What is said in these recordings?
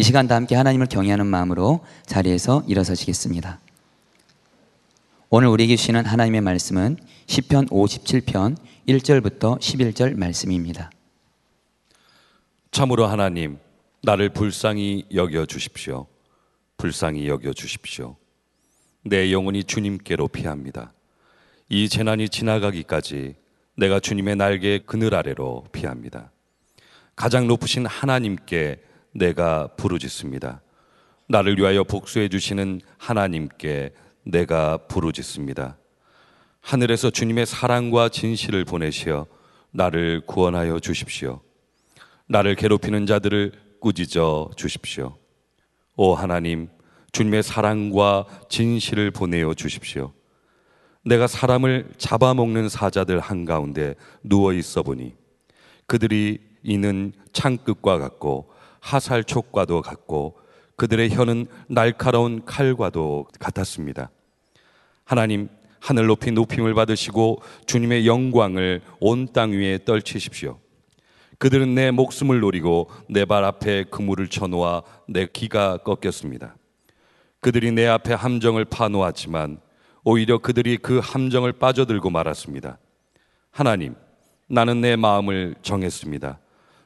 이 시간 다 함께 하나님을 경외하는 마음으로 자리에서 일어서시겠습니다. 오늘 우리에게 주시는 하나님의 말씀은 시편 57편 1절부터 11절 말씀입니다. 참으로 하나님 나를 불쌍히 여겨 주십시오. 불쌍히 여겨 주십시오. 내 영혼이 주님께로 피합니다. 이 재난이 지나가기까지 내가 주님의 날개 그늘 아래로 피합니다. 가장 높으신 하나님께 내가 부르짖습니다. 나를 위하여 복수해 주시는 하나님께 내가 부르짖습니다. 하늘에서 주님의 사랑과 진실을 보내시어 나를 구원하여 주십시오. 나를 괴롭히는 자들을 꾸짖어 주십시오. 오 하나님, 주님의 사랑과 진실을 보내어 주십시오. 내가 사람을 잡아먹는 사자들 한가운데 누워 있어 보니 그들이 이는 창끝과 같고 하살촉과도 같고 그들의 혀는 날카로운 칼과도 같았습니다. 하나님, 하늘 높이 높임을 받으시고 주님의 영광을 온 땅 위에 떨치십시오. 그들은 내 목숨을 노리고 내 발 앞에 그물을 쳐놓아 내 기가 꺾였습니다. 그들이 내 앞에 함정을 파놓았지만 오히려 그들이 그 함정을 빠져들고 말았습니다. 하나님, 나는 내 마음을 정했습니다.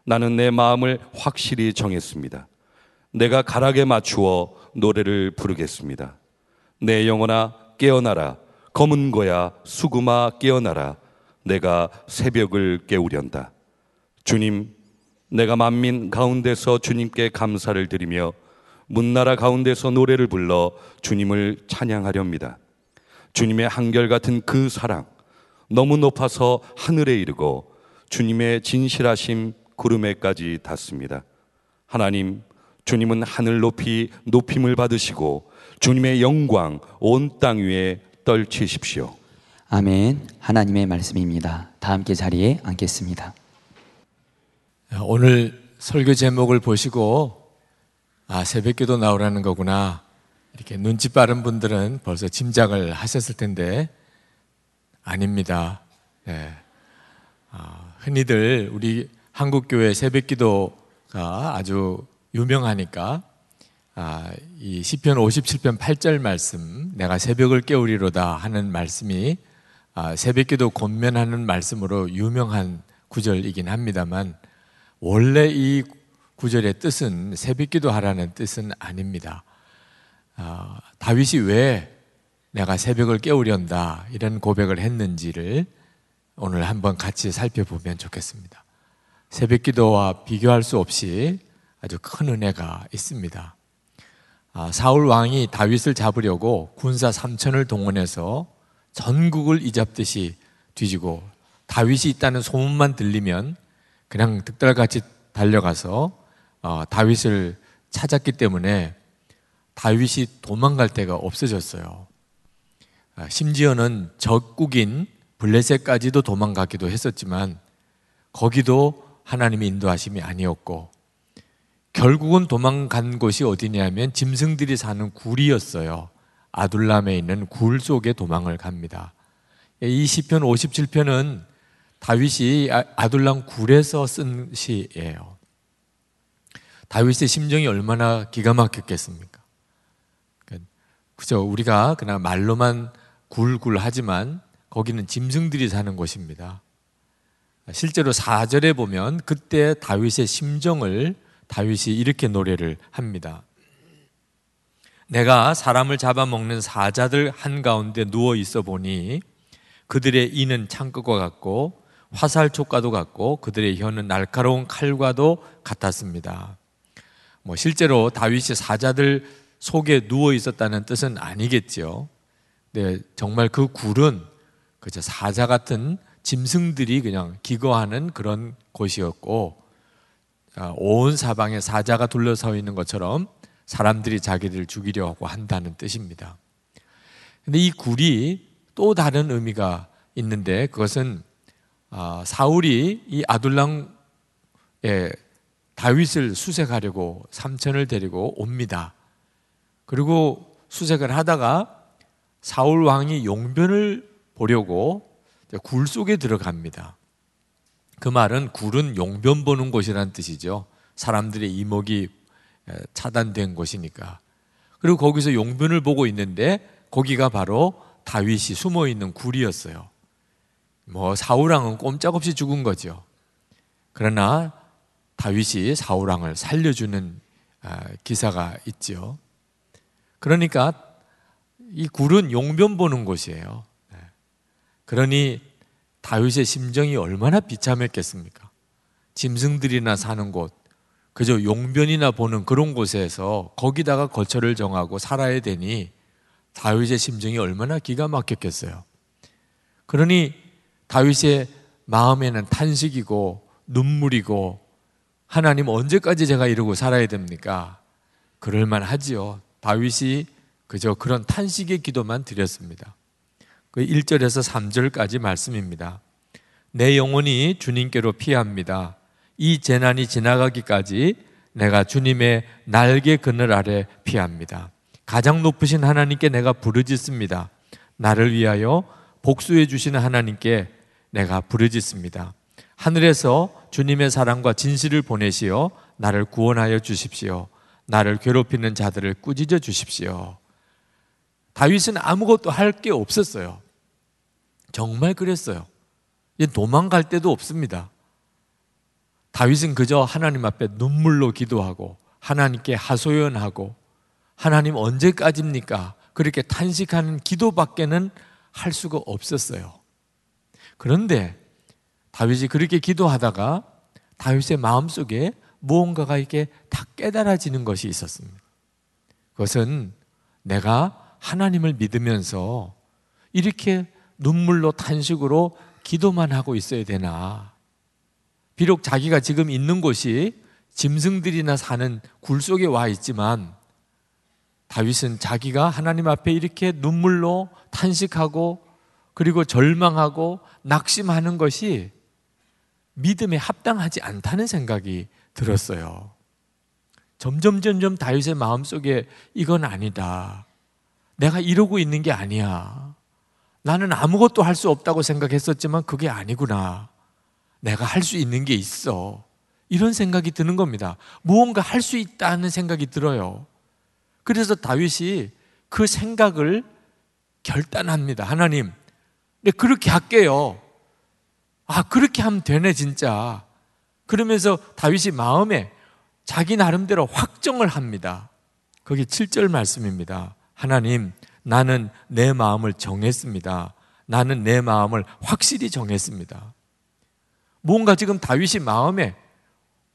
나는 내 마음을 확실히 정했습니다. 내가 가락에 맞추어 노래를 부르겠습니다. 내 영혼아 깨어나라. 검은 거야 수구마 깨어나라. 내가 새벽을 깨우련다. 주님, 내가 만민 가운데서 주님께 감사를 드리며 문나라 가운데서 노래를 불러 주님을 찬양하렵니다. 주님의 한결같은 그 사랑, 너무 높아서 하늘에 이르고 주님의 진실하심 구름에까지 닿습니다. 하나님, 주님은 하늘 높이 높임을 받으시고 주님의 영광 온 땅 위에 떨치십시오. 아멘. 하나님의 말씀입니다. 다 함께 자리에 앉겠습니다. 오늘 설교 제목을 보시고 아 새벽기도 나오라는 거구나 이렇게 눈치 빠른 분들은 벌써 짐작을 하셨을 텐데 아닙니다. 네. 아, 흔히들 우리 한국 교회 새벽기도가 아주 유명하니까 아, 이 시편 57편 8절 말씀 내가 새벽을 깨우리로다 하는 말씀이 아, 새벽기도 권면하는 말씀으로 유명한 구절이긴 합니다만 원래 이 구절의 뜻은 새벽기도 하라는 뜻은 아닙니다. 아, 다윗이 왜 내가 새벽을 깨우련다 이런 고백을 했는지를 오늘 한번 같이 살펴보면 좋겠습니다. 새벽 기도와 비교할 수 없이 아주 큰 은혜가 있습니다. 아, 사울 왕이 다윗을 잡으려고 군사 3천을 동원해서 전국을 이잡듯이 뒤지고 다윗이 있다는 소문만 들리면 그냥 득달같이 달려가서 어, 다윗을 찾았기 때문에 다윗이 도망갈 데가 없어졌어요. 아, 심지어는 적국인 블레셋까지도 도망가기도 했었지만 거기도 하나님의 인도하심이 아니었고 결국은 도망간 곳이 어디냐면 짐승들이 사는 굴이었어요. 아둘람에 있는 굴 속에 도망을 갑니다. 이 시편 57편은 다윗이 아, 아둘람 굴에서 쓴 시예요. 다윗의 심정이 얼마나 기가 막혔겠습니까? 그죠? 우리가 그냥 말로만 굴굴 하지만 거기는 짐승들이 사는 곳입니다. 실제로 4절에 보면 그때 다윗의 심정을 다윗이 이렇게 노래를 합니다. 내가 사람을 잡아먹는 사자들 한가운데 누워 있어 보니 그들의 이는 창끝과 같고 화살 촉과도 같고 그들의 혀는 날카로운 칼과도 같았습니다. 뭐 실제로 다윗이 사자들 속에 누워 있었다는 뜻은 아니겠죠. 네, 정말 그 굴은 그저 사자 같은 짐승들이 그냥 기거하는 그런 곳이었고 아, 온 사방에 사자가 둘러서 있는 것처럼 사람들이 자기들을 죽이려고 한다는 뜻입니다. 근데 이 굴이 또 다른 의미가 있는데 그것은 아, 사울이 이 아둘랑에 다윗을 수색하려고 삼천을 데리고 옵니다. 그리고 수색을 하다가 사울 왕이 용변을 보려고 굴 속에 들어갑니다. 그 말은 굴은 용변 보는 곳이라는 뜻이죠. 사람들의 이목이 에, 차단된 곳이니까. 그리고 거기서 용변을 보고 있는데 거기가 바로 다윗이 숨어 있는 굴이었어요. 뭐 사울왕은 꼼짝없이 죽은 거죠. 그러나 다윗이 사울왕을 살려주는 아, 기사가 있죠. 그러니까 이 굴은 용변 보는 곳이에요. 네. 그러니 다윗의 심정이 얼마나 비참했겠습니까? 짐승들이나 사는 곳, 그저 용변이나 보는 그런 곳에서 거기다가 거처를 정하고 살아야 되니 다윗의 심정이 얼마나 기가 막혔겠어요. 그러니 다윗의 마음에는 탄식이고 눈물이고 하나님 언제까지 제가 이러고 살아야 됩니까? 그럴만 하지요. 다윗이 그저 그런 탄식의 기도만 드렸습니다. 그 1절에서 3절까지 말씀입니다. 내 영혼이 주님께로 피합니다. 이 재난이 지나가기까지 내가 주님의 날개 그늘 아래 피합니다. 가장 높으신 하나님께 내가 부르짖습니다. 나를 위하여 복수해 주시는 하나님께 내가 부르짖습니다. 하늘에서 주님의 사랑과 진실을 보내시어 나를 구원하여 주십시오. 나를 괴롭히는 자들을 꾸짖어 주십시오. 다윗은 아무것도 할 게 없었어요. 정말 그랬어요. 도망갈 데도 없습니다. 다윗은 그저 하나님 앞에 눈물로 기도하고 하나님께 하소연하고 하나님 언제까지입니까? 그렇게 탄식하는 기도밖에는 할 수가 없었어요. 그런데 다윗이 그렇게 기도하다가 다윗의 마음속에 무언가가 이렇게 다 깨달아지는 것이 있었습니다. 그것은 내가 하나님을 믿으면서 이렇게 눈물로 탄식으로 기도만 하고 있어야 되나. 비록 자기가 지금 있는 곳이 짐승들이나 사는 굴 속에 와 있지만 다윗은 자기가 하나님 앞에 이렇게 눈물로 탄식하고 그리고 절망하고 낙심하는 것이 믿음에 합당하지 않다는 생각이 들었어요. 점점 점점 다윗의 마음속에 이건 아니다. 내가 이러고 있는 게 아니야. 나는 아무것도 할 수 없다고 생각했었지만 그게 아니구나. 내가 할 수 있는 게 있어. 이런 생각이 드는 겁니다. 무언가 할 수 있다는 생각이 들어요. 그래서 다윗이 그 생각을 결단합니다. 하나님, 네, 그렇게 할게요. 아, 그렇게 하면 되네, 진짜. 그러면서 다윗이 마음에 자기 나름대로 확정을 합니다. 거기 7절 말씀입니다. 하나님, 나는 내 마음을 정했습니다. 나는 내 마음을 확실히 정했습니다. 뭔가 지금 다윗이 마음에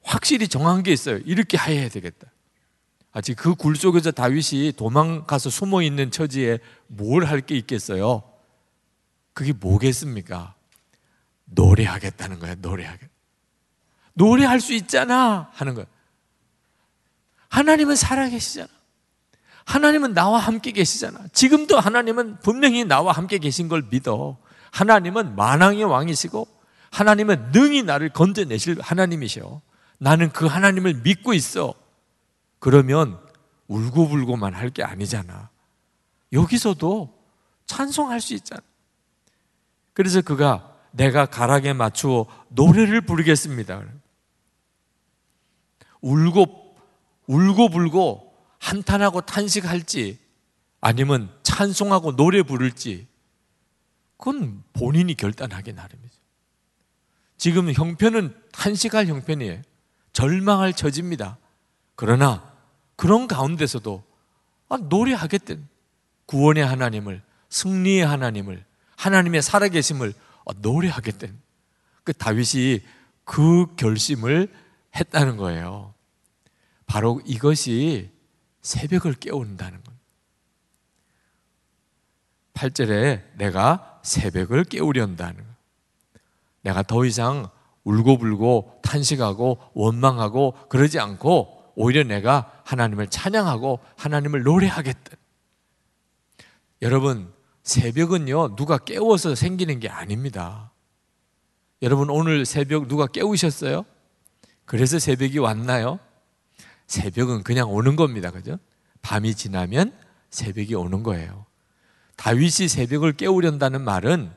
확실히 정한 게 있어요. 이렇게 해야 되겠다. 아직 그 굴 속에서 다윗이 도망가서 숨어 있는 처지에 뭘 할 게 있겠어요? 그게 뭐겠습니까? 노래하겠다는 거예요. 노래하겠. 노래할 수 있잖아 하는 거예요. 하나님은 살아계시잖아. 하나님은 나와 함께 계시잖아. 지금도 하나님은 분명히 나와 함께 계신 걸 믿어. 하나님은 만왕의 왕이시고 하나님은 능히 나를 건져내실 하나님이셔. 나는 그 하나님을 믿고 있어. 그러면 울고불고만 할 게 아니잖아. 여기서도 찬송할 수 있잖아. 그래서 그가 내가 가락에 맞추어 노래를 부르겠습니다. 울고 울고 불고 한탄하고 탄식할지 아니면 찬송하고 노래 부를지 그건 본인이 결단하기 나름이죠. 지금 형편은 탄식할 형편이에요. 절망할 처지입니다. 그러나 그런 가운데서도 아, 노래하겠든 구원의 하나님을 승리의 하나님을 하나님의 살아계심을 어, 노래하겠든 그 다윗이 그 결심을 했다는 거예요. 바로 이것이 새벽을 깨운다는 것. 8절에 내가 새벽을 깨우련다는 것. 내가 더 이상 울고불고 탄식하고 원망하고 그러지 않고 오히려 내가 하나님을 찬양하고 하나님을 노래하겠다. 여러분, 새벽은요, 누가 깨워서 생기는 게 아닙니다. 여러분, 오늘 새벽 누가 깨우셨어요? 그래서 새벽이 왔나요? 새벽은 그냥 오는 겁니다. 그죠? 밤이 지나면 새벽이 오는 거예요. 다윗이 새벽을 깨우련다는 말은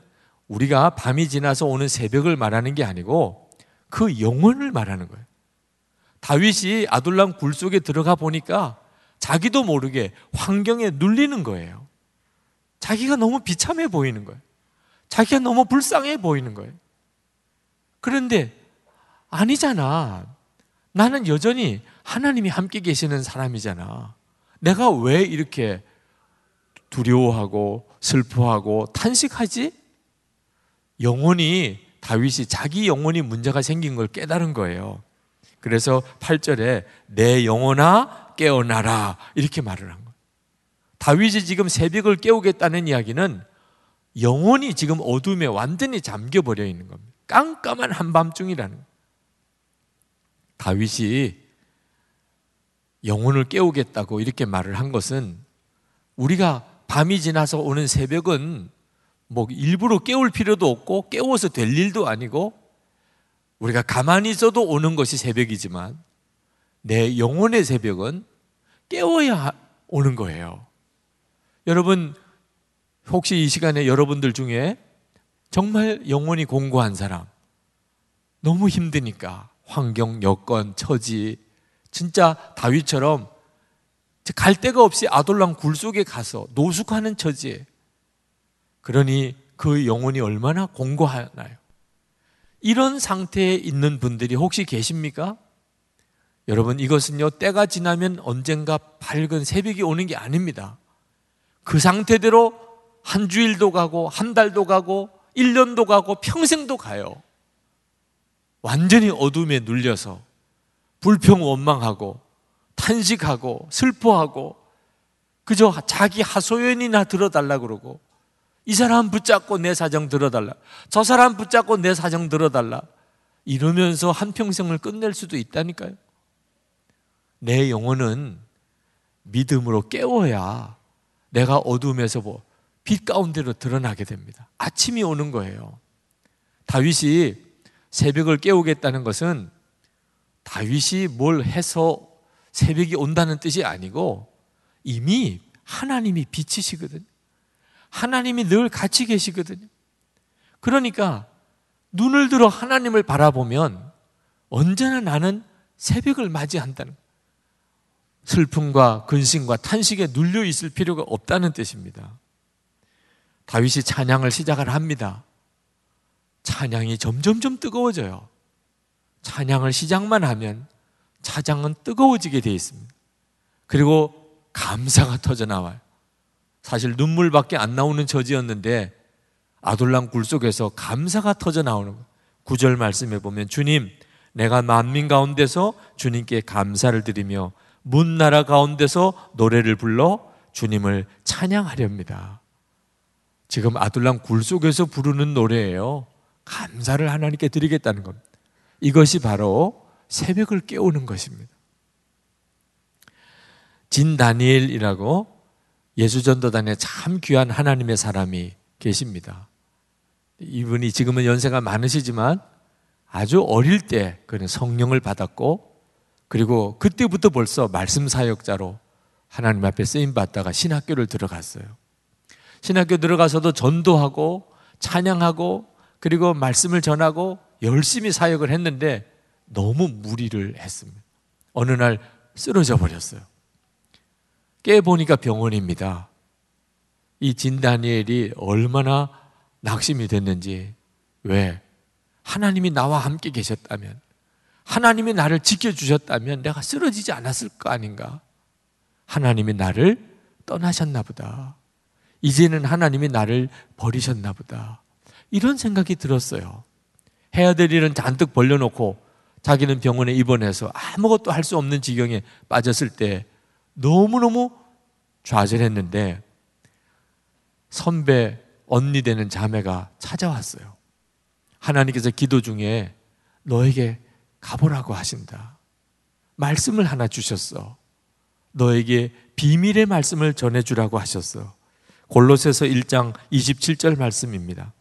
우리가 밤이 지나서 오는 새벽을 말하는 게 아니고 그 영혼을 말하는 거예요. 다윗이 아둘람 굴 속에 들어가 보니까 자기도 모르게 환경에 눌리는 거예요. 자기가 너무 비참해 보이는 거예요. 자기가 너무 불쌍해 보이는 거예요. 그런데 아니잖아. 나는 여전히 하나님이 함께 계시는 사람이잖아. 내가 왜 이렇게 두려워하고 슬퍼하고 탄식하지? 영혼이 다윗이 자기 영혼이 문제가 생긴 걸 깨달은 거예요. 그래서 8절에 내 영혼아 깨어나라 이렇게 말을 한 거예요. 다윗이 지금 새벽을 깨우겠다는 이야기는 영혼이 지금 어둠에 완전히 잠겨 버려 있는 겁니다. 깜깜한 한밤중이라는 거예요. 다윗이 영혼을 깨우겠다고 이렇게 말을 한 것은 우리가 밤이 지나서 오는 새벽은 뭐 일부러 깨울 필요도 없고 깨워서 될 일도 아니고 우리가 가만히 있어도 오는 것이 새벽이지만 내 영혼의 새벽은 깨워야 오는 거예요. 여러분 혹시 이 시간에 여러분들 중에 정말 영혼이 공고한 사람 너무 힘드니까 환경, 여건, 처지 진짜 다윗처럼 갈 데가 없이 아돌람 굴 속에 가서 노숙하는 처지에 그러니 그 영혼이 얼마나 공고하나요? 이런 상태에 있는 분들이 혹시 계십니까? 여러분 이것은요 때가 지나면 언젠가 밝은 새벽이 오는 게 아닙니다. 그 상태대로 한 주일도 가고 한 달도 가고 1년도 가고 평생도 가요. 완전히 어둠에 눌려서 불평 원망하고 탄식하고 슬퍼하고 그저 자기 하소연이나 들어달라 그러고 이 사람 붙잡고 내 사정 들어달라 저 사람 붙잡고 내 사정 들어달라 이러면서 한평생을 끝낼 수도 있다니까요. 내 영혼은 믿음으로 깨워야 내가 어둠에서 뭐빛 가운데로 드러나게 됩니다. 아침이 오는 거예요. 다윗이 새벽을 깨우겠다는 것은 다윗이 뭘 해서 새벽이 온다는 뜻이 아니고 이미 하나님이 빛이시거든요. 하나님이 늘 같이 계시거든요. 그러니까 눈을 들어 하나님을 바라보면 언제나 나는 새벽을 맞이한다는 슬픔과 근심과 탄식에 눌려 있을 필요가 없다는 뜻입니다. 다윗이 찬양을 시작을 합니다. 찬양이 점점점 뜨거워져요. 찬양을 시작만 하면 차장은 뜨거워지게 되어 있습니다. 그리고 감사가 터져 나와요. 사실 눈물밖에 안 나오는 처지였는데 아둘람 굴 속에서 감사가 터져 나오는 거예요. 구절 말씀해 보면 주님 내가 만민 가운데서 주님께 감사를 드리며 문 나라 가운데서 노래를 불러 주님을 찬양하렵니다. 지금 아둘람 굴 속에서 부르는 노래예요. 감사를 하나님께 드리겠다는 겁니다. 이것이 바로 새벽을 깨우는 것입니다. 진 다니엘이라고 예수전도단에 참 귀한 하나님의 사람이 계십니다. 이분이 지금은 연세가 많으시지만 아주 어릴 때 그는 성령을 받았고 그리고 그때부터 벌써 말씀 사역자로 하나님 앞에 쓰임 받다가 신학교를 들어갔어요. 신학교 들어가서도 전도하고 찬양하고 그리고 말씀을 전하고 열심히 사역을 했는데 너무 무리를 했습니다. 어느 날 쓰러져 버렸어요. 깨보니까 병원입니다. 이 진다니엘이 얼마나 낙심이 됐는지, 왜? 하나님이 나와 함께 계셨다면, 하나님이 나를 지켜주셨다면 내가 쓰러지지 않았을 거 아닌가? 하나님이 나를 떠나셨나 보다. 이제는 하나님이 나를 버리셨나 보다. 이런 생각이 들었어요. 해야 될 일은 잔뜩 벌려놓고 자기는 병원에 입원해서 아무것도 할 수 없는 지경에 빠졌을 때 너무너무 좌절했는데 선배, 언니 되는 자매가 찾아왔어요. 하나님께서 기도 중에 너에게 가보라고 하신다. 말씀을 하나 주셨어. 너에게 비밀의 말씀을 전해주라고 하셨어. 골로새서 1장 27절 말씀입니다.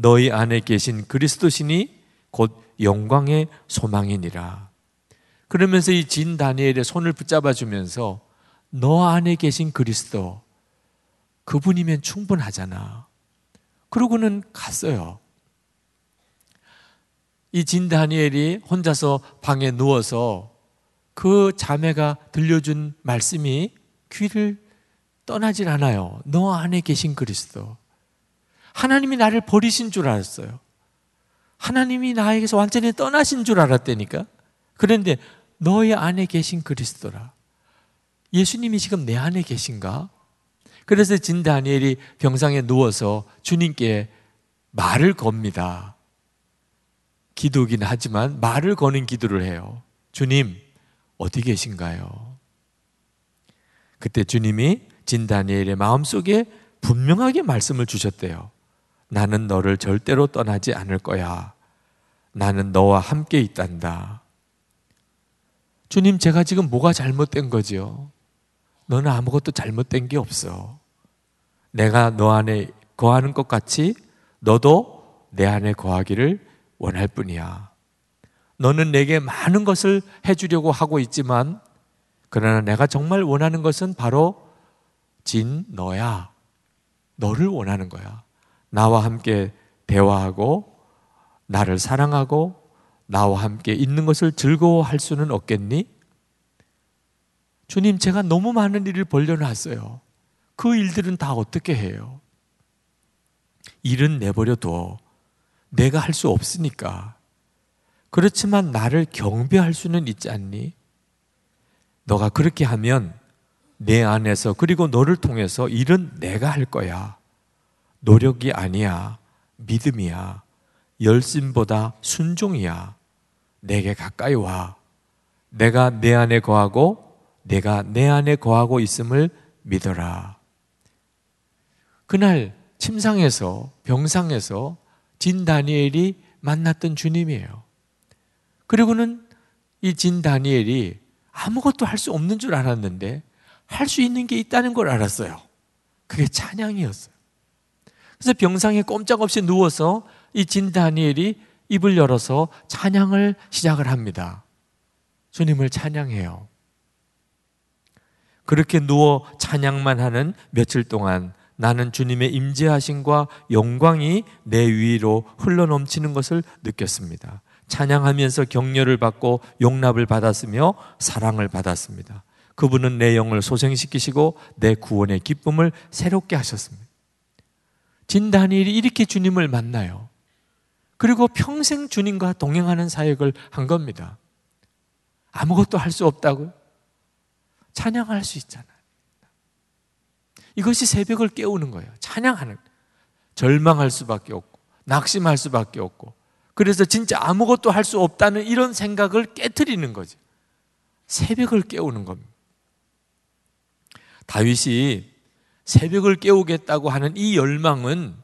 너희 안에 계신 그리스도신이 곧 영광의 소망이니라. 그러면서 이 진 다니엘의 손을 붙잡아 주면서 너 안에 계신 그리스도 그분이면 충분하잖아. 그러고는 갔어요. 이 진 다니엘이 혼자서 방에 누워서 그 자매가 들려준 말씀이 귀를 떠나질 않아요. 너 안에 계신 그리스도. 하나님이 나를 버리신 줄 알았어요. 하나님이 나에게서 완전히 떠나신 줄 알았다니까. 그런데 너의 안에 계신 그리스도라. 예수님이 지금 내 안에 계신가? 그래서 진 다니엘이 병상에 누워서 주님께 말을 겁니다. 기도긴 하지만 말을 거는 기도를 해요. 주님, 어디 계신가요? 그때 주님이 진 다니엘의 마음속에 분명하게 말씀을 주셨대요. 나는 너를 절대로 떠나지 않을 거야. 나는 너와 함께 있단다. 주님, 제가 지금 뭐가 잘못된 거지요? 너는 아무것도 잘못된 게 없어. 내가 너 안에 거하는 것 같이 너도 내 안에 거하기를 원할 뿐이야. 너는 내게 많은 것을 해주려고 하고 있지만, 그러나 내가 정말 원하는 것은 바로 진 너야. 너를 원하는 거야. 나와 함께 대화하고, 나를 사랑하고, 나와 함께 있는 것을 즐거워할 수는 없겠니? 주님, 제가 너무 많은 일을 벌려놨어요. 그 일들은 다 어떻게 해요? 일은 내버려 둬. 내가 할 수 없으니까. 그렇지만 나를 경배할 수는 있지 않니? 너가 그렇게 하면 내 안에서 그리고 너를 통해서 일은 내가 할 거야. 노력이 아니야. 믿음이야. 열심보다 순종이야. 내게 가까이 와. 내가 내 안에 거하고 내가 내 안에 거하고 있음을 믿어라. 그날 침상에서 병상에서 진 다니엘이 만났던 주님이에요. 그리고는 이 진 다니엘이 아무것도 할 수 없는 줄 알았는데 할 수 있는 게 있다는 걸 알았어요. 그게 찬양이었어요. 그래서 병상에 꼼짝없이 누워서 이 진 다니엘이 입을 열어서 찬양을 시작을 합니다. 주님을 찬양해요. 그렇게 누워 찬양만 하는 며칠 동안 나는 주님의 임재하심과 영광이 내 위로 흘러넘치는 것을 느꼈습니다. 찬양하면서 격려를 받고 용납을 받았으며 사랑을 받았습니다. 그분은 내 영을 소생시키시고 내 구원의 기쁨을 새롭게 하셨습니다. 진 다니엘이 이렇게 주님을 만나요. 그리고 평생 주님과 동행하는 사역을 한 겁니다. 아무것도 할 수 없다고요? 찬양할 수 있잖아요. 이것이 새벽을 깨우는 거예요. 찬양하는. 절망할 수밖에 없고, 낙심할 수밖에 없고, 그래서 진짜 아무것도 할 수 없다는 이런 생각을 깨뜨리는 거죠. 새벽을 깨우는 겁니다. 다윗이 새벽을 깨우겠다고 하는 이 열망은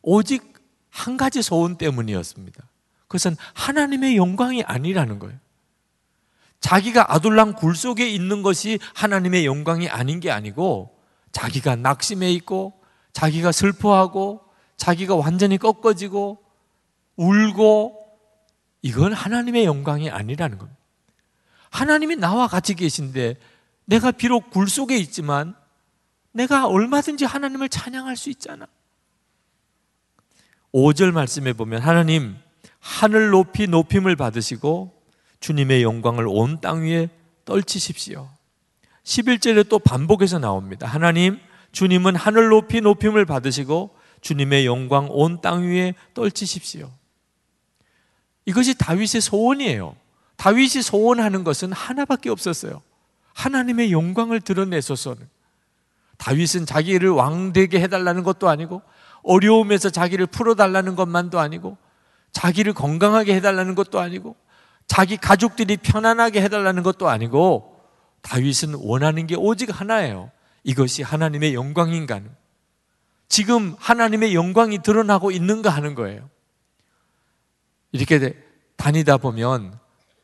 오직 한 가지 소원 때문이었습니다. 그것은 하나님의 영광이 아니라는 거예요. 자기가 아둘람 굴 속에 있는 것이 하나님의 영광이 아닌 게 아니고 자기가 낙심해 있고 자기가 슬퍼하고 자기가 완전히 꺾어지고 울고 이건 하나님의 영광이 아니라는 겁니다. 하나님이 나와 같이 계신데 내가 비록 굴 속에 있지만 내가 얼마든지 하나님을 찬양할 수 있잖아. 5절 말씀에 보면 하나님 하늘 높이 높임을 받으시고 주님의 영광을 온 땅 위에 떨치십시오. 11절에 또 반복해서 나옵니다. 하나님 주님은 하늘 높이 높임을 받으시고 주님의 영광 온 땅 위에 떨치십시오. 이것이 다윗의 소원이에요. 다윗이 소원하는 것은 하나밖에 없었어요. 하나님의 영광을 드러내소서는. 다윗은 자기를 왕 되게 해달라는 것도 아니고, 어려움에서 자기를 풀어달라는 것만도 아니고, 자기를 건강하게 해달라는 것도 아니고, 자기 가족들이 편안하게 해달라는 것도 아니고, 다윗은 원하는 게 오직 하나예요. 이것이 하나님의 영광인가 지금 하나님의 영광이 드러나고 있는가 하는 거예요. 이렇게 다니다 보면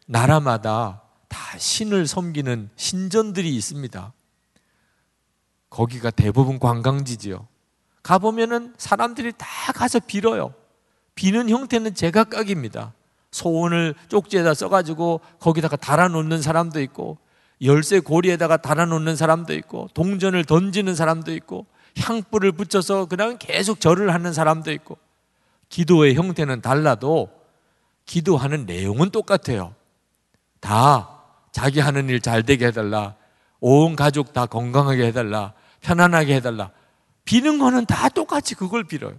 나라마다 다 신을 섬기는 신전들이 있습니다. 거기가 대부분 관광지지요. 가보면은 사람들이 다 가서 빌어요. 비는 형태는 제각각입니다. 소원을 쪽지에다 써가지고 거기다가 달아놓는 사람도 있고, 열쇠 고리에다가 달아놓는 사람도 있고, 동전을 던지는 사람도 있고, 향불을 붙여서 그냥 계속 절을 하는 사람도 있고, 기도의 형태는 달라도 기도하는 내용은 똑같아요. 다 자기 하는 일 잘 되게 해달라. 온 가족 다 건강하게 해달라. 편안하게 해달라. 비는 거는 다 똑같이 그걸 빌어요.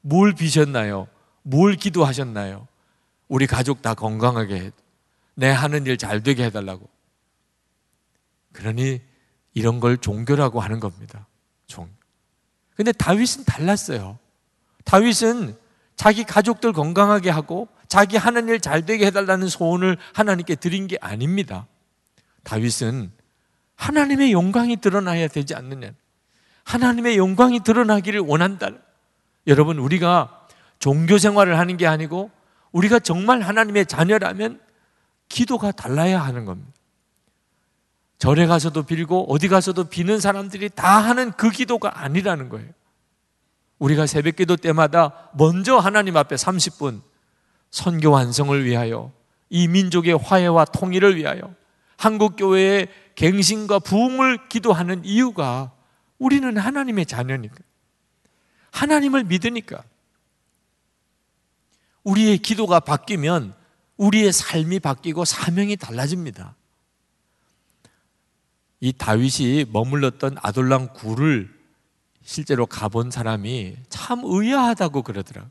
뭘 비셨나요? 뭘 기도하셨나요? 우리 가족 다 건강하게 해. 내 하는 일 잘 되게 해달라고. 그러니 이런 걸 종교라고 하는 겁니다. 종. 근데 다윗은 달랐어요. 다윗은 자기 가족들 건강하게 하고 자기 하는 일 잘 되게 해달라는 소원을 하나님께 드린 게 아닙니다. 다윗은 하나님의 영광이 드러나야 되지 않느냐. 하나님의 영광이 드러나기를 원한다. 여러분, 우리가 종교 생활을 하는 게 아니고 우리가 정말 하나님의 자녀라면 기도가 달라야 하는 겁니다. 절에 가서도 빌고 어디 가서도 비는 사람들이 다 하는 그 기도가 아니라는 거예요. 우리가 새벽 기도 때마다 먼저 하나님 앞에 30분 선교 완성을 위하여 이 민족의 화해와 통일을 위하여 한국 교회의 갱신과 부흥을 기도하는 이유가 우리는 하나님의 자녀니까. 하나님을 믿으니까. 우리의 기도가 바뀌면 우리의 삶이 바뀌고 사명이 달라집니다. 이 다윗이 머물렀던 아돌람 굴을 실제로 가본 사람이 참 의아하다고 그러더라.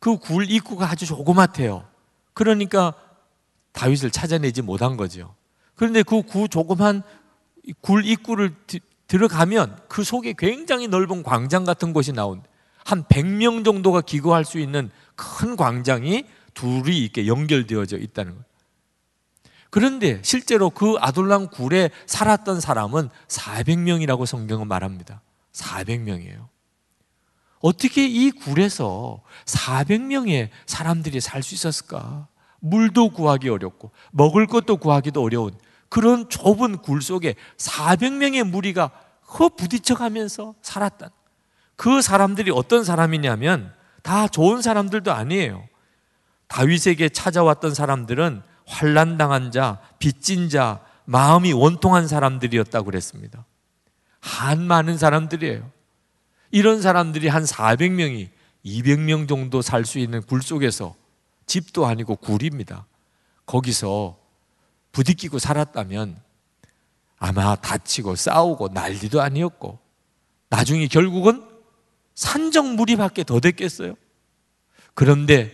그 굴 입구가 아주 조그맣대요. 그러니까 다윗을 찾아내지 못한 거죠. 그런데 그 구 조그만 굴 입구를 들어가면 그 속에 굉장히 넓은 광장 같은 곳이 나온 한 100명 정도가 기거할 수 있는 큰 광장이 둘이 이렇게 연결되어져 있다는 거예요. 그런데 실제로 그 아돌람 굴에 살았던 사람은 400명이라고 성경은 말합니다. 400명이에요. 어떻게 이 굴에서 400명의 사람들이 살 수 있었을까? 물도 구하기 어렵고 먹을 것도 구하기도 어려운 그런 좁은 굴 속에 400명의 무리가 허 부딪혀 가면서 살았다. 그 사람들이 어떤 사람이냐면 다 좋은 사람들도 아니에요. 다윗에게 찾아왔던 사람들은 환란 당한 자, 빚진 자, 마음이 원통한 사람들이었다고 그랬습니다. 한 많은 사람들이에요. 이런 사람들이 한 400명이 200명 정도 살 수 있는 굴 속에서 집도 아니고 굴입니다. 거기서 부딪히고 살았다면 아마 다치고 싸우고 난리도 아니었고 나중에 결국은 산정 무리밖에 더 됐겠어요. 그런데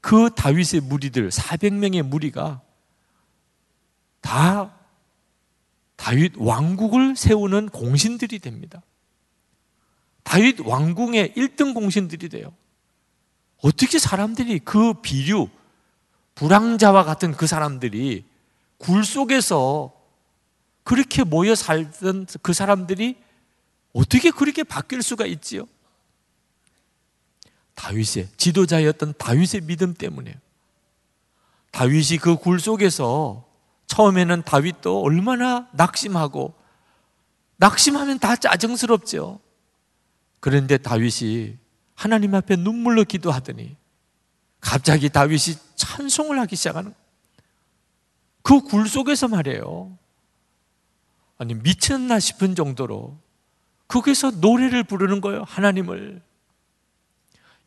그 다윗의 무리들 400명의 무리가 다 다윗 왕국을 세우는 공신들이 됩니다. 다윗 왕궁의 1등 공신들이 돼요. 어떻게 사람들이 그 비류, 불황자와 같은 그 사람들이 굴 속에서 그렇게 모여 살던 그 사람들이 어떻게 그렇게 바뀔 수가 있지요? 다윗의 지도자였던 다윗의 믿음 때문에요. 다윗이 그 굴 속에서 처음에는 다윗도 얼마나 낙심하고 낙심하면 다 짜증스럽죠. 그런데 다윗이 하나님 앞에 눈물로 기도하더니 갑자기 다윗이 찬송을 하기 시작하는 그 굴 속에서 말이에요. 아니 미쳤나 싶은 정도로 거기서 노래를 부르는 거예요. 하나님을.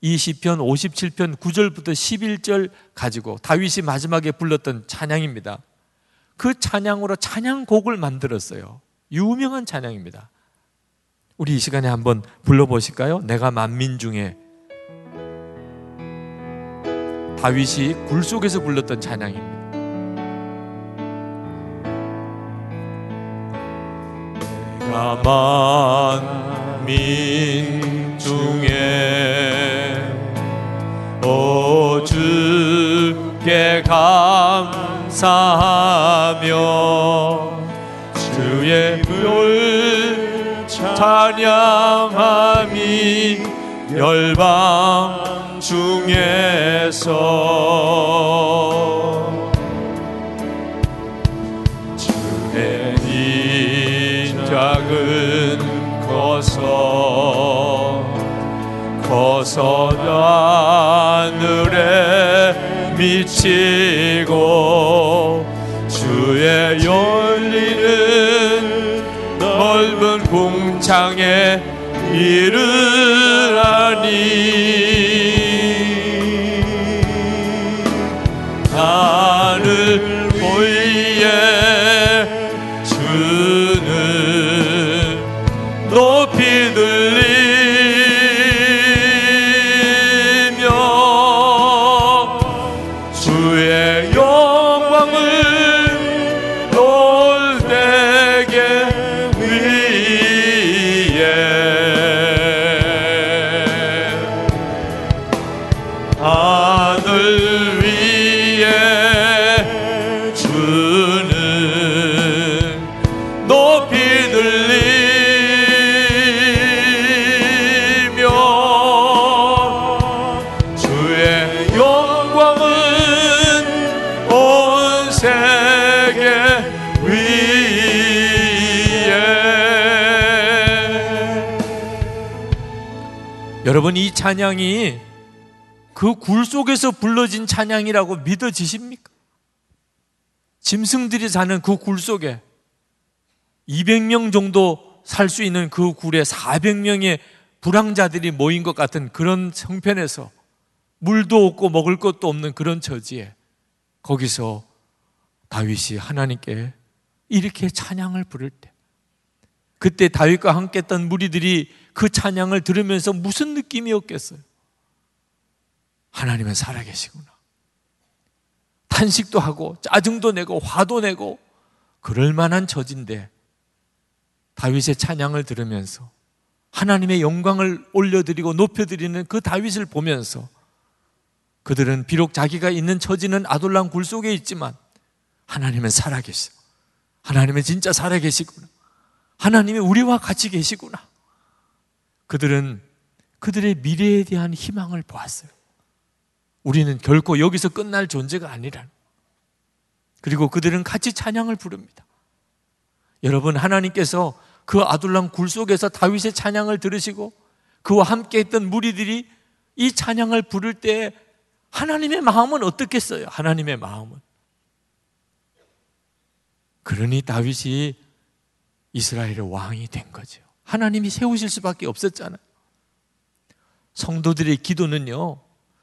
이 시편 57편 9절부터 11절 가지고 다윗이 마지막에 불렀던 찬양입니다. 그 찬양으로 찬양곡을 만들었어요. 유명한 찬양입니다. 우리 이 시간에 한번 불러보실까요? 내가 만민 중에 다윗이 굴 속에서 불렀던 찬양입니다. 만민 중에 오 주께 감사하며 주의 물 찬양함이 열방 중에서 주의 인작은 커서 커서 하늘에 미치고 주의 열 궁창에 이르 여러분 이 찬양이 그 굴 속에서 불러진 찬양이라고 믿어지십니까? 짐승들이 사는 그 굴 속에 200명 정도 살 수 있는 그 굴에 400명의 불황자들이 모인 것 같은 그런 성편에서 물도 없고 먹을 것도 없는 그런 처지에 거기서 다윗이 하나님께 이렇게 찬양을 부를 때 그때 다윗과 함께 했던 무리들이 그 찬양을 들으면서 무슨 느낌이었겠어요? 하나님은 살아계시구나. 탄식도 하고 짜증도 내고 화도 내고 그럴 만한 처지인데 다윗의 찬양을 들으면서 하나님의 영광을 올려드리고 높여드리는 그 다윗을 보면서 그들은 비록 자기가 있는 처지는 아둘람 굴 속에 있지만 하나님은 살아계셔. 하나님은 진짜 살아계시구나. 하나님이 우리와 같이 계시구나. 그들은 그들의 미래에 대한 희망을 보았어요. 우리는 결코 여기서 끝날 존재가 아니라. 그리고 그들은 같이 찬양을 부릅니다. 여러분, 하나님께서 그 아둘람 굴 속에서 다윗의 찬양을 들으시고 그와 함께 했던 무리들이 이 찬양을 부를 때 하나님의 마음은 어떻겠어요? 하나님의 마음은. 그러니 다윗이 이스라엘의 왕이 된 거죠. 하나님이 세우실 수밖에 없었잖아요. 성도들의 기도는요,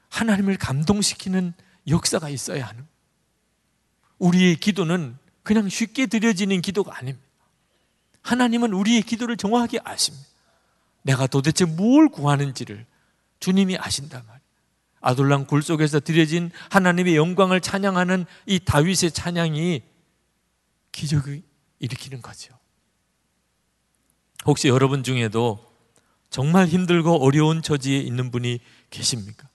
하나님을 감동시키는 역사가 있어야 하는. 우리의 기도는 그냥 쉽게 드려지는 기도가 아닙니다. 하나님은 우리의 기도를 정확하게 아십니다. 내가 도대체 뭘 구하는지를 주님이 아신단 말이에요. 아둘람 굴 속에서 드려진 하나님의 영광을 찬양하는 이 다윗의 찬양이 기적을 일으키는 거죠. 혹시 여러분 중에도 정말 힘들고 어려운 처지에 있는 분이 계십니까?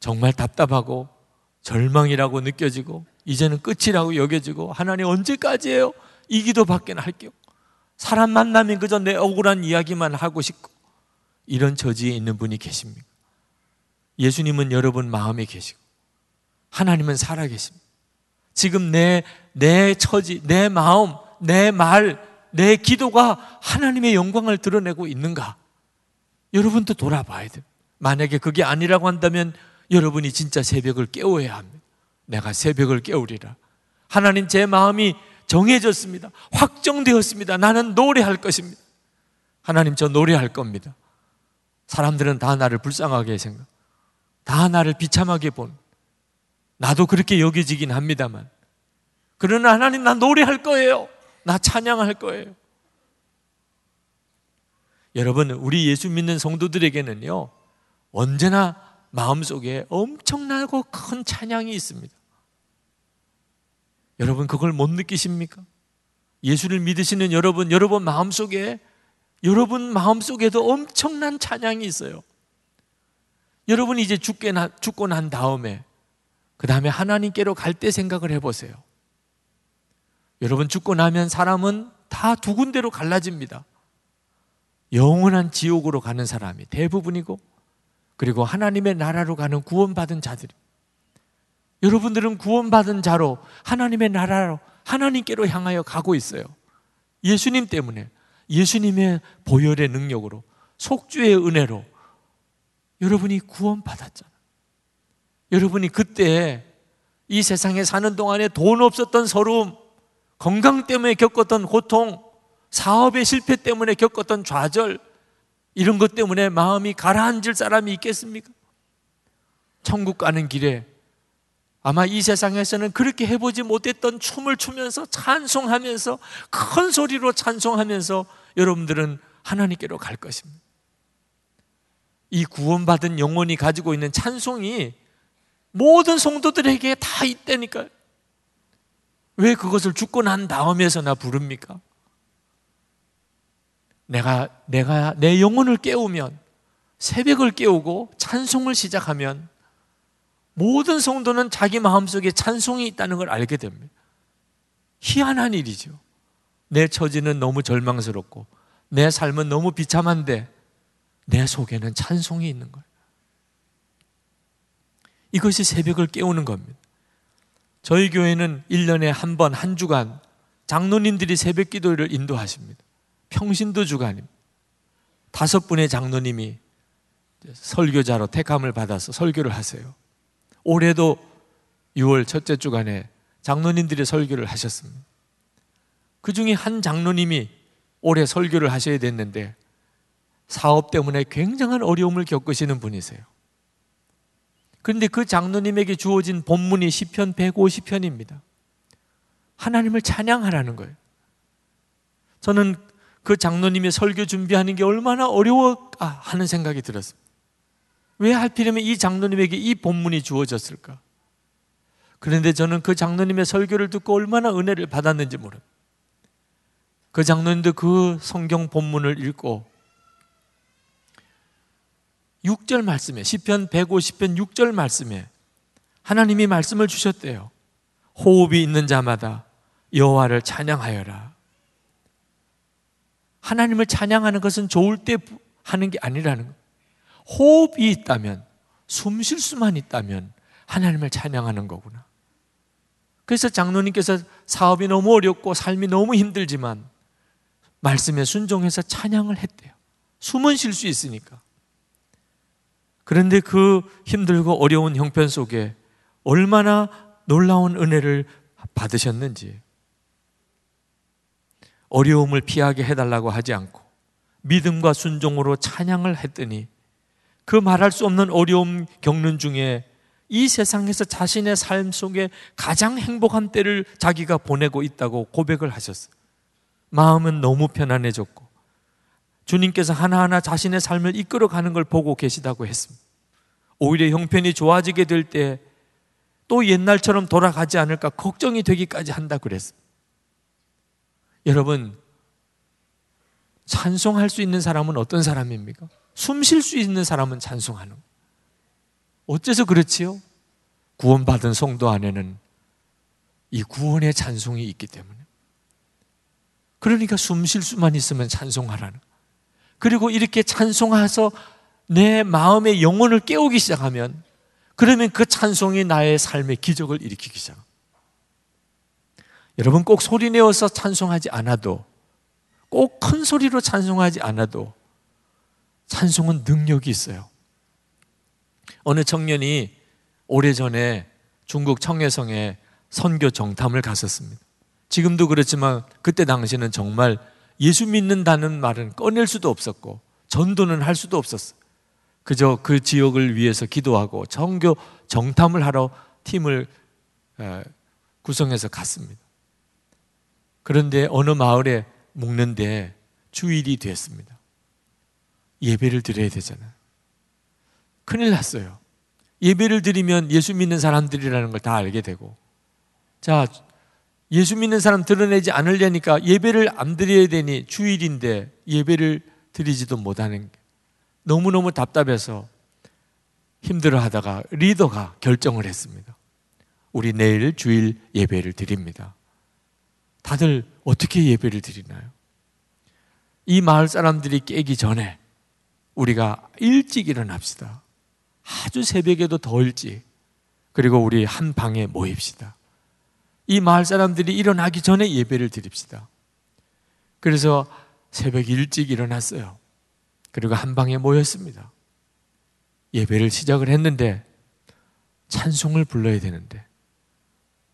정말 답답하고 절망이라고 느껴지고 이제는 끝이라고 여겨지고 하나님 언제까지예요? 이 기도밖에 할게요. 사람 만나면 그저 내 억울한 이야기만 하고 싶고 이런 처지에 있는 분이 계십니까? 예수님은 여러분 마음에 계시고 하나님은 살아 계십니다. 지금 내, 내 처지, 내 마음, 내 말, 내 기도가 하나님의 영광을 드러내고 있는가? 여러분도 돌아봐야 돼요. 만약에 그게 아니라고 한다면 여러분이 진짜 새벽을 깨워야 합니다. 내가 새벽을 깨우리라. 하나님 제 마음이 정해졌습니다. 확정되었습니다. 나는 노래할 것입니다. 하나님 저 노래할 겁니다. 사람들은 다 나를 불쌍하게 생각, 다 나를 비참하게 본, 나도 그렇게 여겨지긴 합니다만. 그러나 하나님 나 노래할 거예요. 나 찬양할 거예요. 여러분, 우리 예수 믿는 성도들에게는요, 언제나 마음속에 엄청나고 큰 찬양이 있습니다. 여러분, 그걸 못 느끼십니까? 예수를 믿으시는 여러분, 여러분 마음속에, 여러분 마음속에도 엄청난 찬양이 있어요. 여러분이 이제 죽게 나, 죽고 난 다음에, 그 다음에 하나님께로 갈 때 생각을 해보세요. 여러분 죽고 나면 사람은 다 두 군데로 갈라집니다. 영원한 지옥으로 가는 사람이 대부분이고 그리고 하나님의 나라로 가는 구원받은 자들이 여러분들은 구원받은 자로 하나님의 나라로 하나님께로 향하여 가고 있어요. 예수님 때문에 예수님의 보혈의 능력으로 속주의 은혜로 여러분이 구원받았잖아요. 여러분이 그때 이 세상에 사는 동안에 돈 없었던 서러움, 건강 때문에 겪었던 고통, 사업의 실패 때문에 겪었던 좌절, 이런 것 때문에 마음이 가라앉을 사람이 있겠습니까? 천국 가는 길에 아마 이 세상에서는 그렇게 해보지 못했던 춤을 추면서 찬송하면서 큰 소리로 찬송하면서 여러분들은 하나님께로 갈 것입니다. 이 구원받은 영혼이 가지고 있는 찬송이 모든 성도들에게 다 있다니까요. 왜 그것을 죽고 난 다음에서나 부릅니까? 내가, 내가 내 영혼을 깨우면, 새벽을 깨우고 찬송을 시작하면, 모든 성도는 자기 마음속에 찬송이 있다는 걸 알게 됩니다. 희한한 일이죠. 내 처지는 너무 절망스럽고, 내 삶은 너무 비참한데, 내 속에는 찬송이 있는 거예요. 이것이 새벽을 깨우는 겁니다. 저희 교회는 1년에 한 번, 한 주간 장로님들이 새벽 기도를 인도하십니다. 평신도 주간입니다. 다섯 분의 장로님이 설교자로 택함을 받아서 설교를 하세요. 올해도 6월 첫째 주간에 장로님들이 설교를 하셨습니다. 그 중에 한 장로님이 올해 설교를 하셔야 됐는데 사업 때문에 굉장한 어려움을 겪으시는 분이세요. 그런데 그 장로님에게 주어진 본문이 시편 150편입니다. 하나님을 찬양하라는 거예요. 저는 그 장로님의 설교 준비하는 게 얼마나 어려워 하는 생각이 들었습니다. 왜 하필이면 이 장로님에게 이 본문이 주어졌을까? 그런데 저는 그 장로님의 설교를 듣고 얼마나 은혜를 받았는지 모릅니다. 그 장로님도 그 성경 본문을 읽고 6절 말씀에 시편 150편 6절 말씀에 하나님이 말씀을 주셨대요. 호흡이 있는 자마다 여호와를 찬양하여라. 하나님을 찬양하는 것은 좋을 때 하는 게 아니라는 거예요. 호흡이 있다면 숨 쉴 수만 있다면 하나님을 찬양하는 거구나. 그래서 장로님께서 사업이 너무 어렵고 삶이 너무 힘들지만 말씀에 순종해서 찬양을 했대요. 숨은 쉴 수 있으니까. 그런데 그 힘들고 어려운 형편 속에 얼마나 놀라운 은혜를 받으셨는지 어려움을 피하게 해달라고 하지 않고 믿음과 순종으로 찬양을 했더니 그 말할 수 없는 어려움 겪는 중에 이 세상에서 자신의 삶 속에 가장 행복한 때를 자기가 보내고 있다고 고백을 하셨어요. 마음은 너무 편안해졌고 주님께서 하나하나 자신의 삶을 이끌어 가는 걸 보고 계시다고 했습니다. 오히려 형편이 좋아지게 될 때 또 옛날처럼 돌아가지 않을까 걱정이 되기까지 한다 그랬습니다. 여러분, 찬송할 수 있는 사람은 어떤 사람입니까? 숨 쉴 수 있는 사람은 찬송하는. 어째서 그렇지요? 구원받은 성도 안에는 이 구원의 찬송이 있기 때문에. 그러니까 숨 쉴 수만 있으면 찬송하라는. 그리고 이렇게 찬송해서 내 마음의 영혼을 깨우기 시작하면 그러면 그 찬송이 나의 삶의 기적을 일으키기 시작. 여러분 꼭 소리 내어서 찬송하지 않아도 꼭 큰 소리로 찬송하지 않아도 찬송은 능력이 있어요. 어느 청년이 오래전에 중국 청해성에 선교 정탐을 갔었습니다. 지금도 그렇지만 그때 당시는 정말 예수 믿는다는 말은 꺼낼 수도 없었고 전도는 할 수도 없었어요. 그저 그 지역을 위해서 기도하고 정교 정탐을 하러 팀을 구성해서 갔습니다. 그런데 어느 마을에 묵는데 주일이 됐습니다. 예배를 드려야 되잖아요. 큰일 났어요. 예배를 드리면 예수 믿는 사람들이라는 걸 다 알게 되고, 자, 예수 믿는 사람 드러내지 않으려니까 예배를 안 드려야 되니 주일인데 예배를 드리지도 못하는 게 너무너무 답답해서 힘들어 하다가 리더가 결정을 했습니다. 우리 내일 주일 예배를 드립니다. 다들 어떻게 예배를 드리나요? 이 마을 사람들이 깨기 전에 우리가 일찍 일어납시다. 아주 새벽에도 더 일찍. 그리고 우리 한 방에 모입시다. 이 마을 사람들이 일어나기 전에 예배를 드립시다. 그래서 새벽 일찍 일어났어요. 그리고 한 방에 모였습니다. 예배를 시작을 했는데 찬송을 불러야 되는데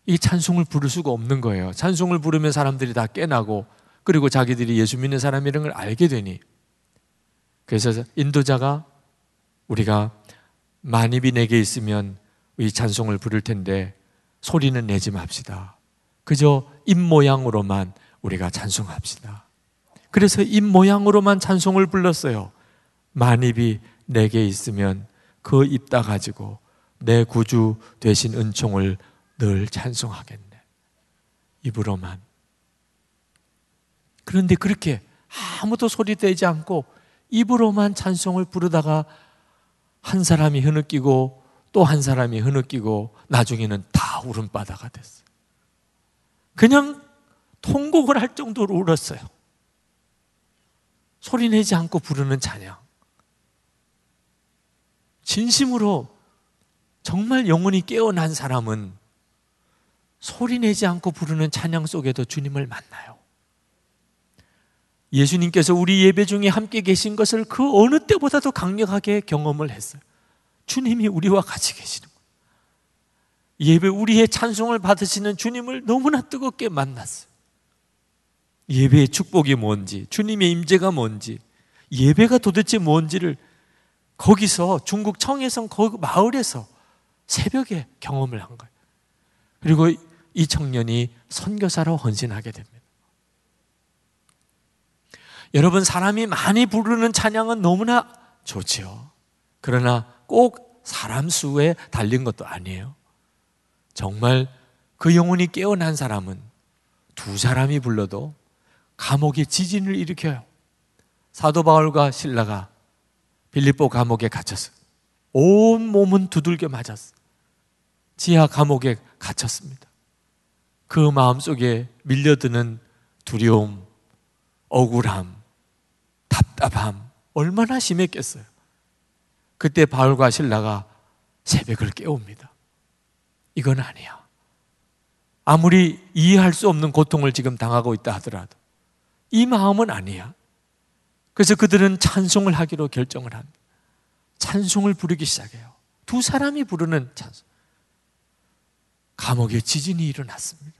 이 찬송을 부를 수가 없는 거예요. 찬송을 부르면 사람들이 다 깨나고 그리고 자기들이 예수 믿는 사람이라는 걸 알게 되니 그래서 인도자가 우리가 만입이 내게 있으면 이 찬송을 부를 텐데 소리는 내지 맙시다. 그저 입 모양으로만 우리가 찬송합시다. 그래서 입 모양으로만 찬송을 불렀어요. 만입이 내게 있으면 그입다 가지고 내 구주 되신 은총을 늘 찬송하겠네. 입으로만. 그런데 그렇게 아무도 소리 내지 않고 입으로만 찬송을 부르다가 한 사람이 흐느끼고 또 한 사람이 흐느끼고 나중에는 다 울음바다가 됐어요. 그냥 통곡을 할 정도로 울었어요. 소리 내지 않고 부르는 찬양. 진심으로 정말 영혼이 깨어난 사람은 소리 내지 않고 부르는 찬양 속에도 주님을 만나요. 예수님께서 우리 예배 중에 함께 계신 것을 그 어느 때보다도 강력하게 경험을 했어요. 주님이 우리와 같이 계시는 거예요. 예배 우리의 찬송을 받으시는 주님을 너무나 뜨겁게 만났어요. 예배의 축복이 뭔지, 주님의 임재가 뭔지, 예배가 도대체 뭔지를 거기서 중국 청해성 거 마을에서 새벽에 경험을 한 거예요. 그리고 이 청년이 선교사로 헌신하게 됩니다. 여러분 사람이 많이 부르는 찬양은 너무나 좋지요. 그러나 꼭 사람 수에 달린 것도 아니에요. 정말 그 영혼이 깨어난 사람은 두 사람이 불러도 감옥에 지진을 일으켜요. 사도 바울과 신라가 빌립보 감옥에 갇혔어요. 온 몸은 두들겨 맞았어. 지하 감옥에 갇혔습니다. 그 마음 속에 밀려드는 두려움, 억울함, 답답함 얼마나 심했겠어요. 그때 바울과 신라가 새벽을 깨웁니다. 이건 아니야. 아무리 이해할 수 없는 고통을 지금 당하고 있다 하더라도 이 마음은 아니야. 그래서 그들은 찬송을 하기로 결정을 합니다. 찬송을 부르기 시작해요. 두 사람이 부르는 찬송. 감옥에 지진이 일어났습니다.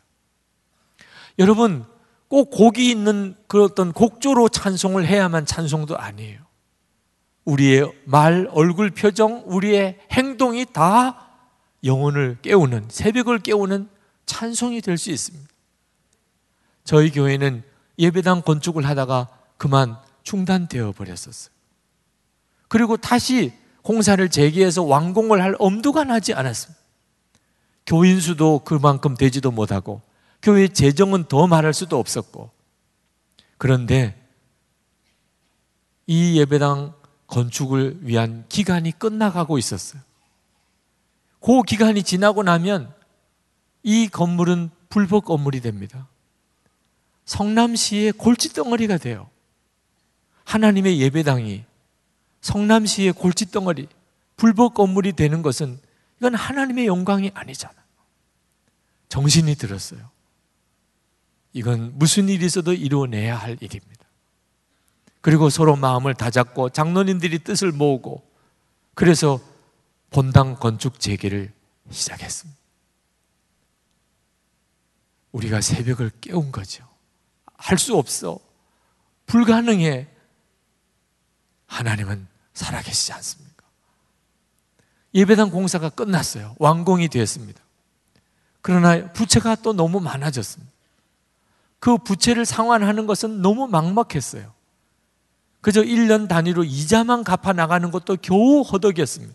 여러분, 꼭 곡이 있는 그 어떤 곡조로 찬송을 해야만 찬송도 아니에요. 우리의 말, 얼굴 표정, 우리의 행동이 다 영혼을 깨우는, 새벽을 깨우는 찬송이 될 수 있습니다. 저희 교회는 예배당 건축을 하다가 그만 중단되어 버렸었어요. 그리고 다시 공사를 재개해서 완공을 할 엄두가 나지 않았습니다. 교인 수도 그만큼 되지도 못하고 교회 재정은 더 말할 수도 없었고 그런데 이 예배당 건축을 위한 기간이 끝나가고 있었어요. 그 기간이 지나고 나면 이 건물은 불법 건물이 됩니다. 성남시의 골칫덩어리가 돼요. 하나님의 예배당이 성남시의 골칫덩어리, 불법 건물이 되는 것은 이건 하나님의 영광이 아니잖아. 정신이 들었어요. 이건 무슨 일이 있어도 이루어내야 할 일입니다. 그리고 서로 마음을 다잡고 장로님들이 뜻을 모으고 그래서 본당 건축 재개를 시작했습니다. 우리가 새벽을 깨운 거죠. 할 수 없어. 불가능해. 하나님은 살아계시지 않습니까? 예배당 공사가 끝났어요. 완공이 되었습니다. 그러나 부채가 또 너무 많아졌습니다. 그 부채를 상환하는 것은 너무 막막했어요. 그저 1년 단위로 이자만 갚아 나가는 것도 겨우 허덕이었습니다.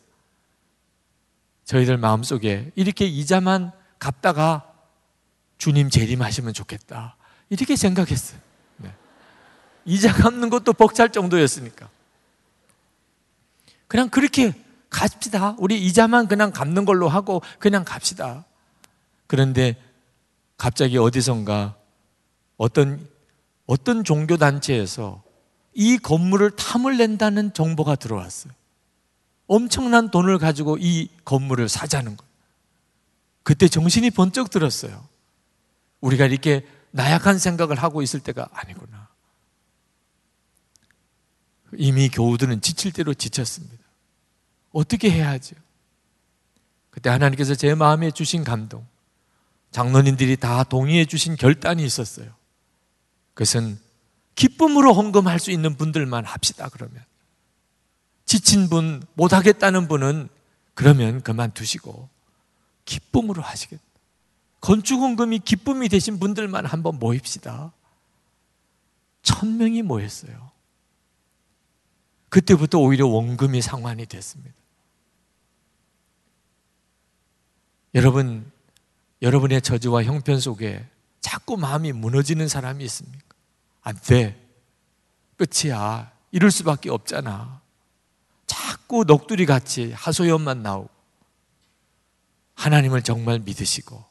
저희들 마음속에 이렇게 이자만 갚다가 주님 재림하시면 좋겠다. 이렇게 생각했어요. 네. 이자 갚는 것도 벅찰 정도였으니까. 그냥 그렇게 갑시다. 우리 이자만 그냥 갚는 걸로 하고 그냥 갑시다. 그런데 갑자기 어디선가 어떤 어떤 종교 단체에서 이 건물을 탐을 낸다는 정보가 들어왔어요. 엄청난 돈을 가지고 이 건물을 사자는 거. 그때 정신이 번쩍 들었어요. 우리가 이렇게 나약한 생각을 하고 있을 때가 아니구나. 이미 교우들은 지칠 대로 지쳤습니다. 어떻게 해야 하죠? 그때 하나님께서 제 마음에 주신 감동, 장로님들이 다 동의해 주신 결단이 있었어요. 그것은 기쁨으로 헌금할 수 있는 분들만 합시다, 그러면. 지친 분, 못하겠다는 분은 그러면 그만두시고, 기쁨으로 하시겠다. 건축헌금이 기쁨이 되신 분들만 한번 모입시다. 천 명이 모였어요. 그때부터 오히려 원금이 상환이 됐습니다. 여러분, 여러분의 저주와 형편 속에 자꾸 마음이 무너지는 사람이 있습니까? 안 돼. 끝이야. 이럴 수밖에 없잖아. 자꾸 넋두리 같이 하소연만 나오고. 하나님을 정말 믿으시고,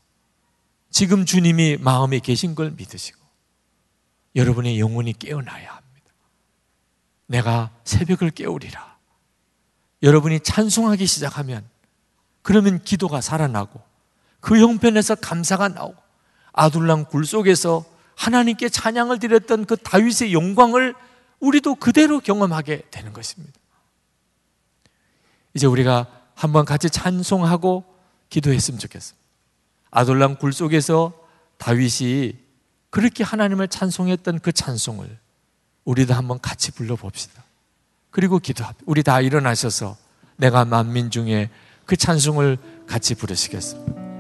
지금 주님이 마음에 계신 걸 믿으시고, 여러분의 영혼이 깨어나야 합니다. 내가 새벽을 깨우리라. 여러분이 찬송하기 시작하면 그러면 기도가 살아나고 그 형편에서 감사가 나오고 아둘람 굴 속에서 하나님께 찬양을 드렸던 그 다윗의 영광을 우리도 그대로 경험하게 되는 것입니다. 이제 우리가 한번 같이 찬송하고 기도했으면 좋겠습니다. 아돌람 굴 속에서 다윗이 그렇게 하나님을 찬송했던 그 찬송을 우리도 한번 같이 불러봅시다. 그리고 기도합니다. 우리 다 일어나셔서 내가 만민 중에 그 찬송을 같이 부르시겠습니다.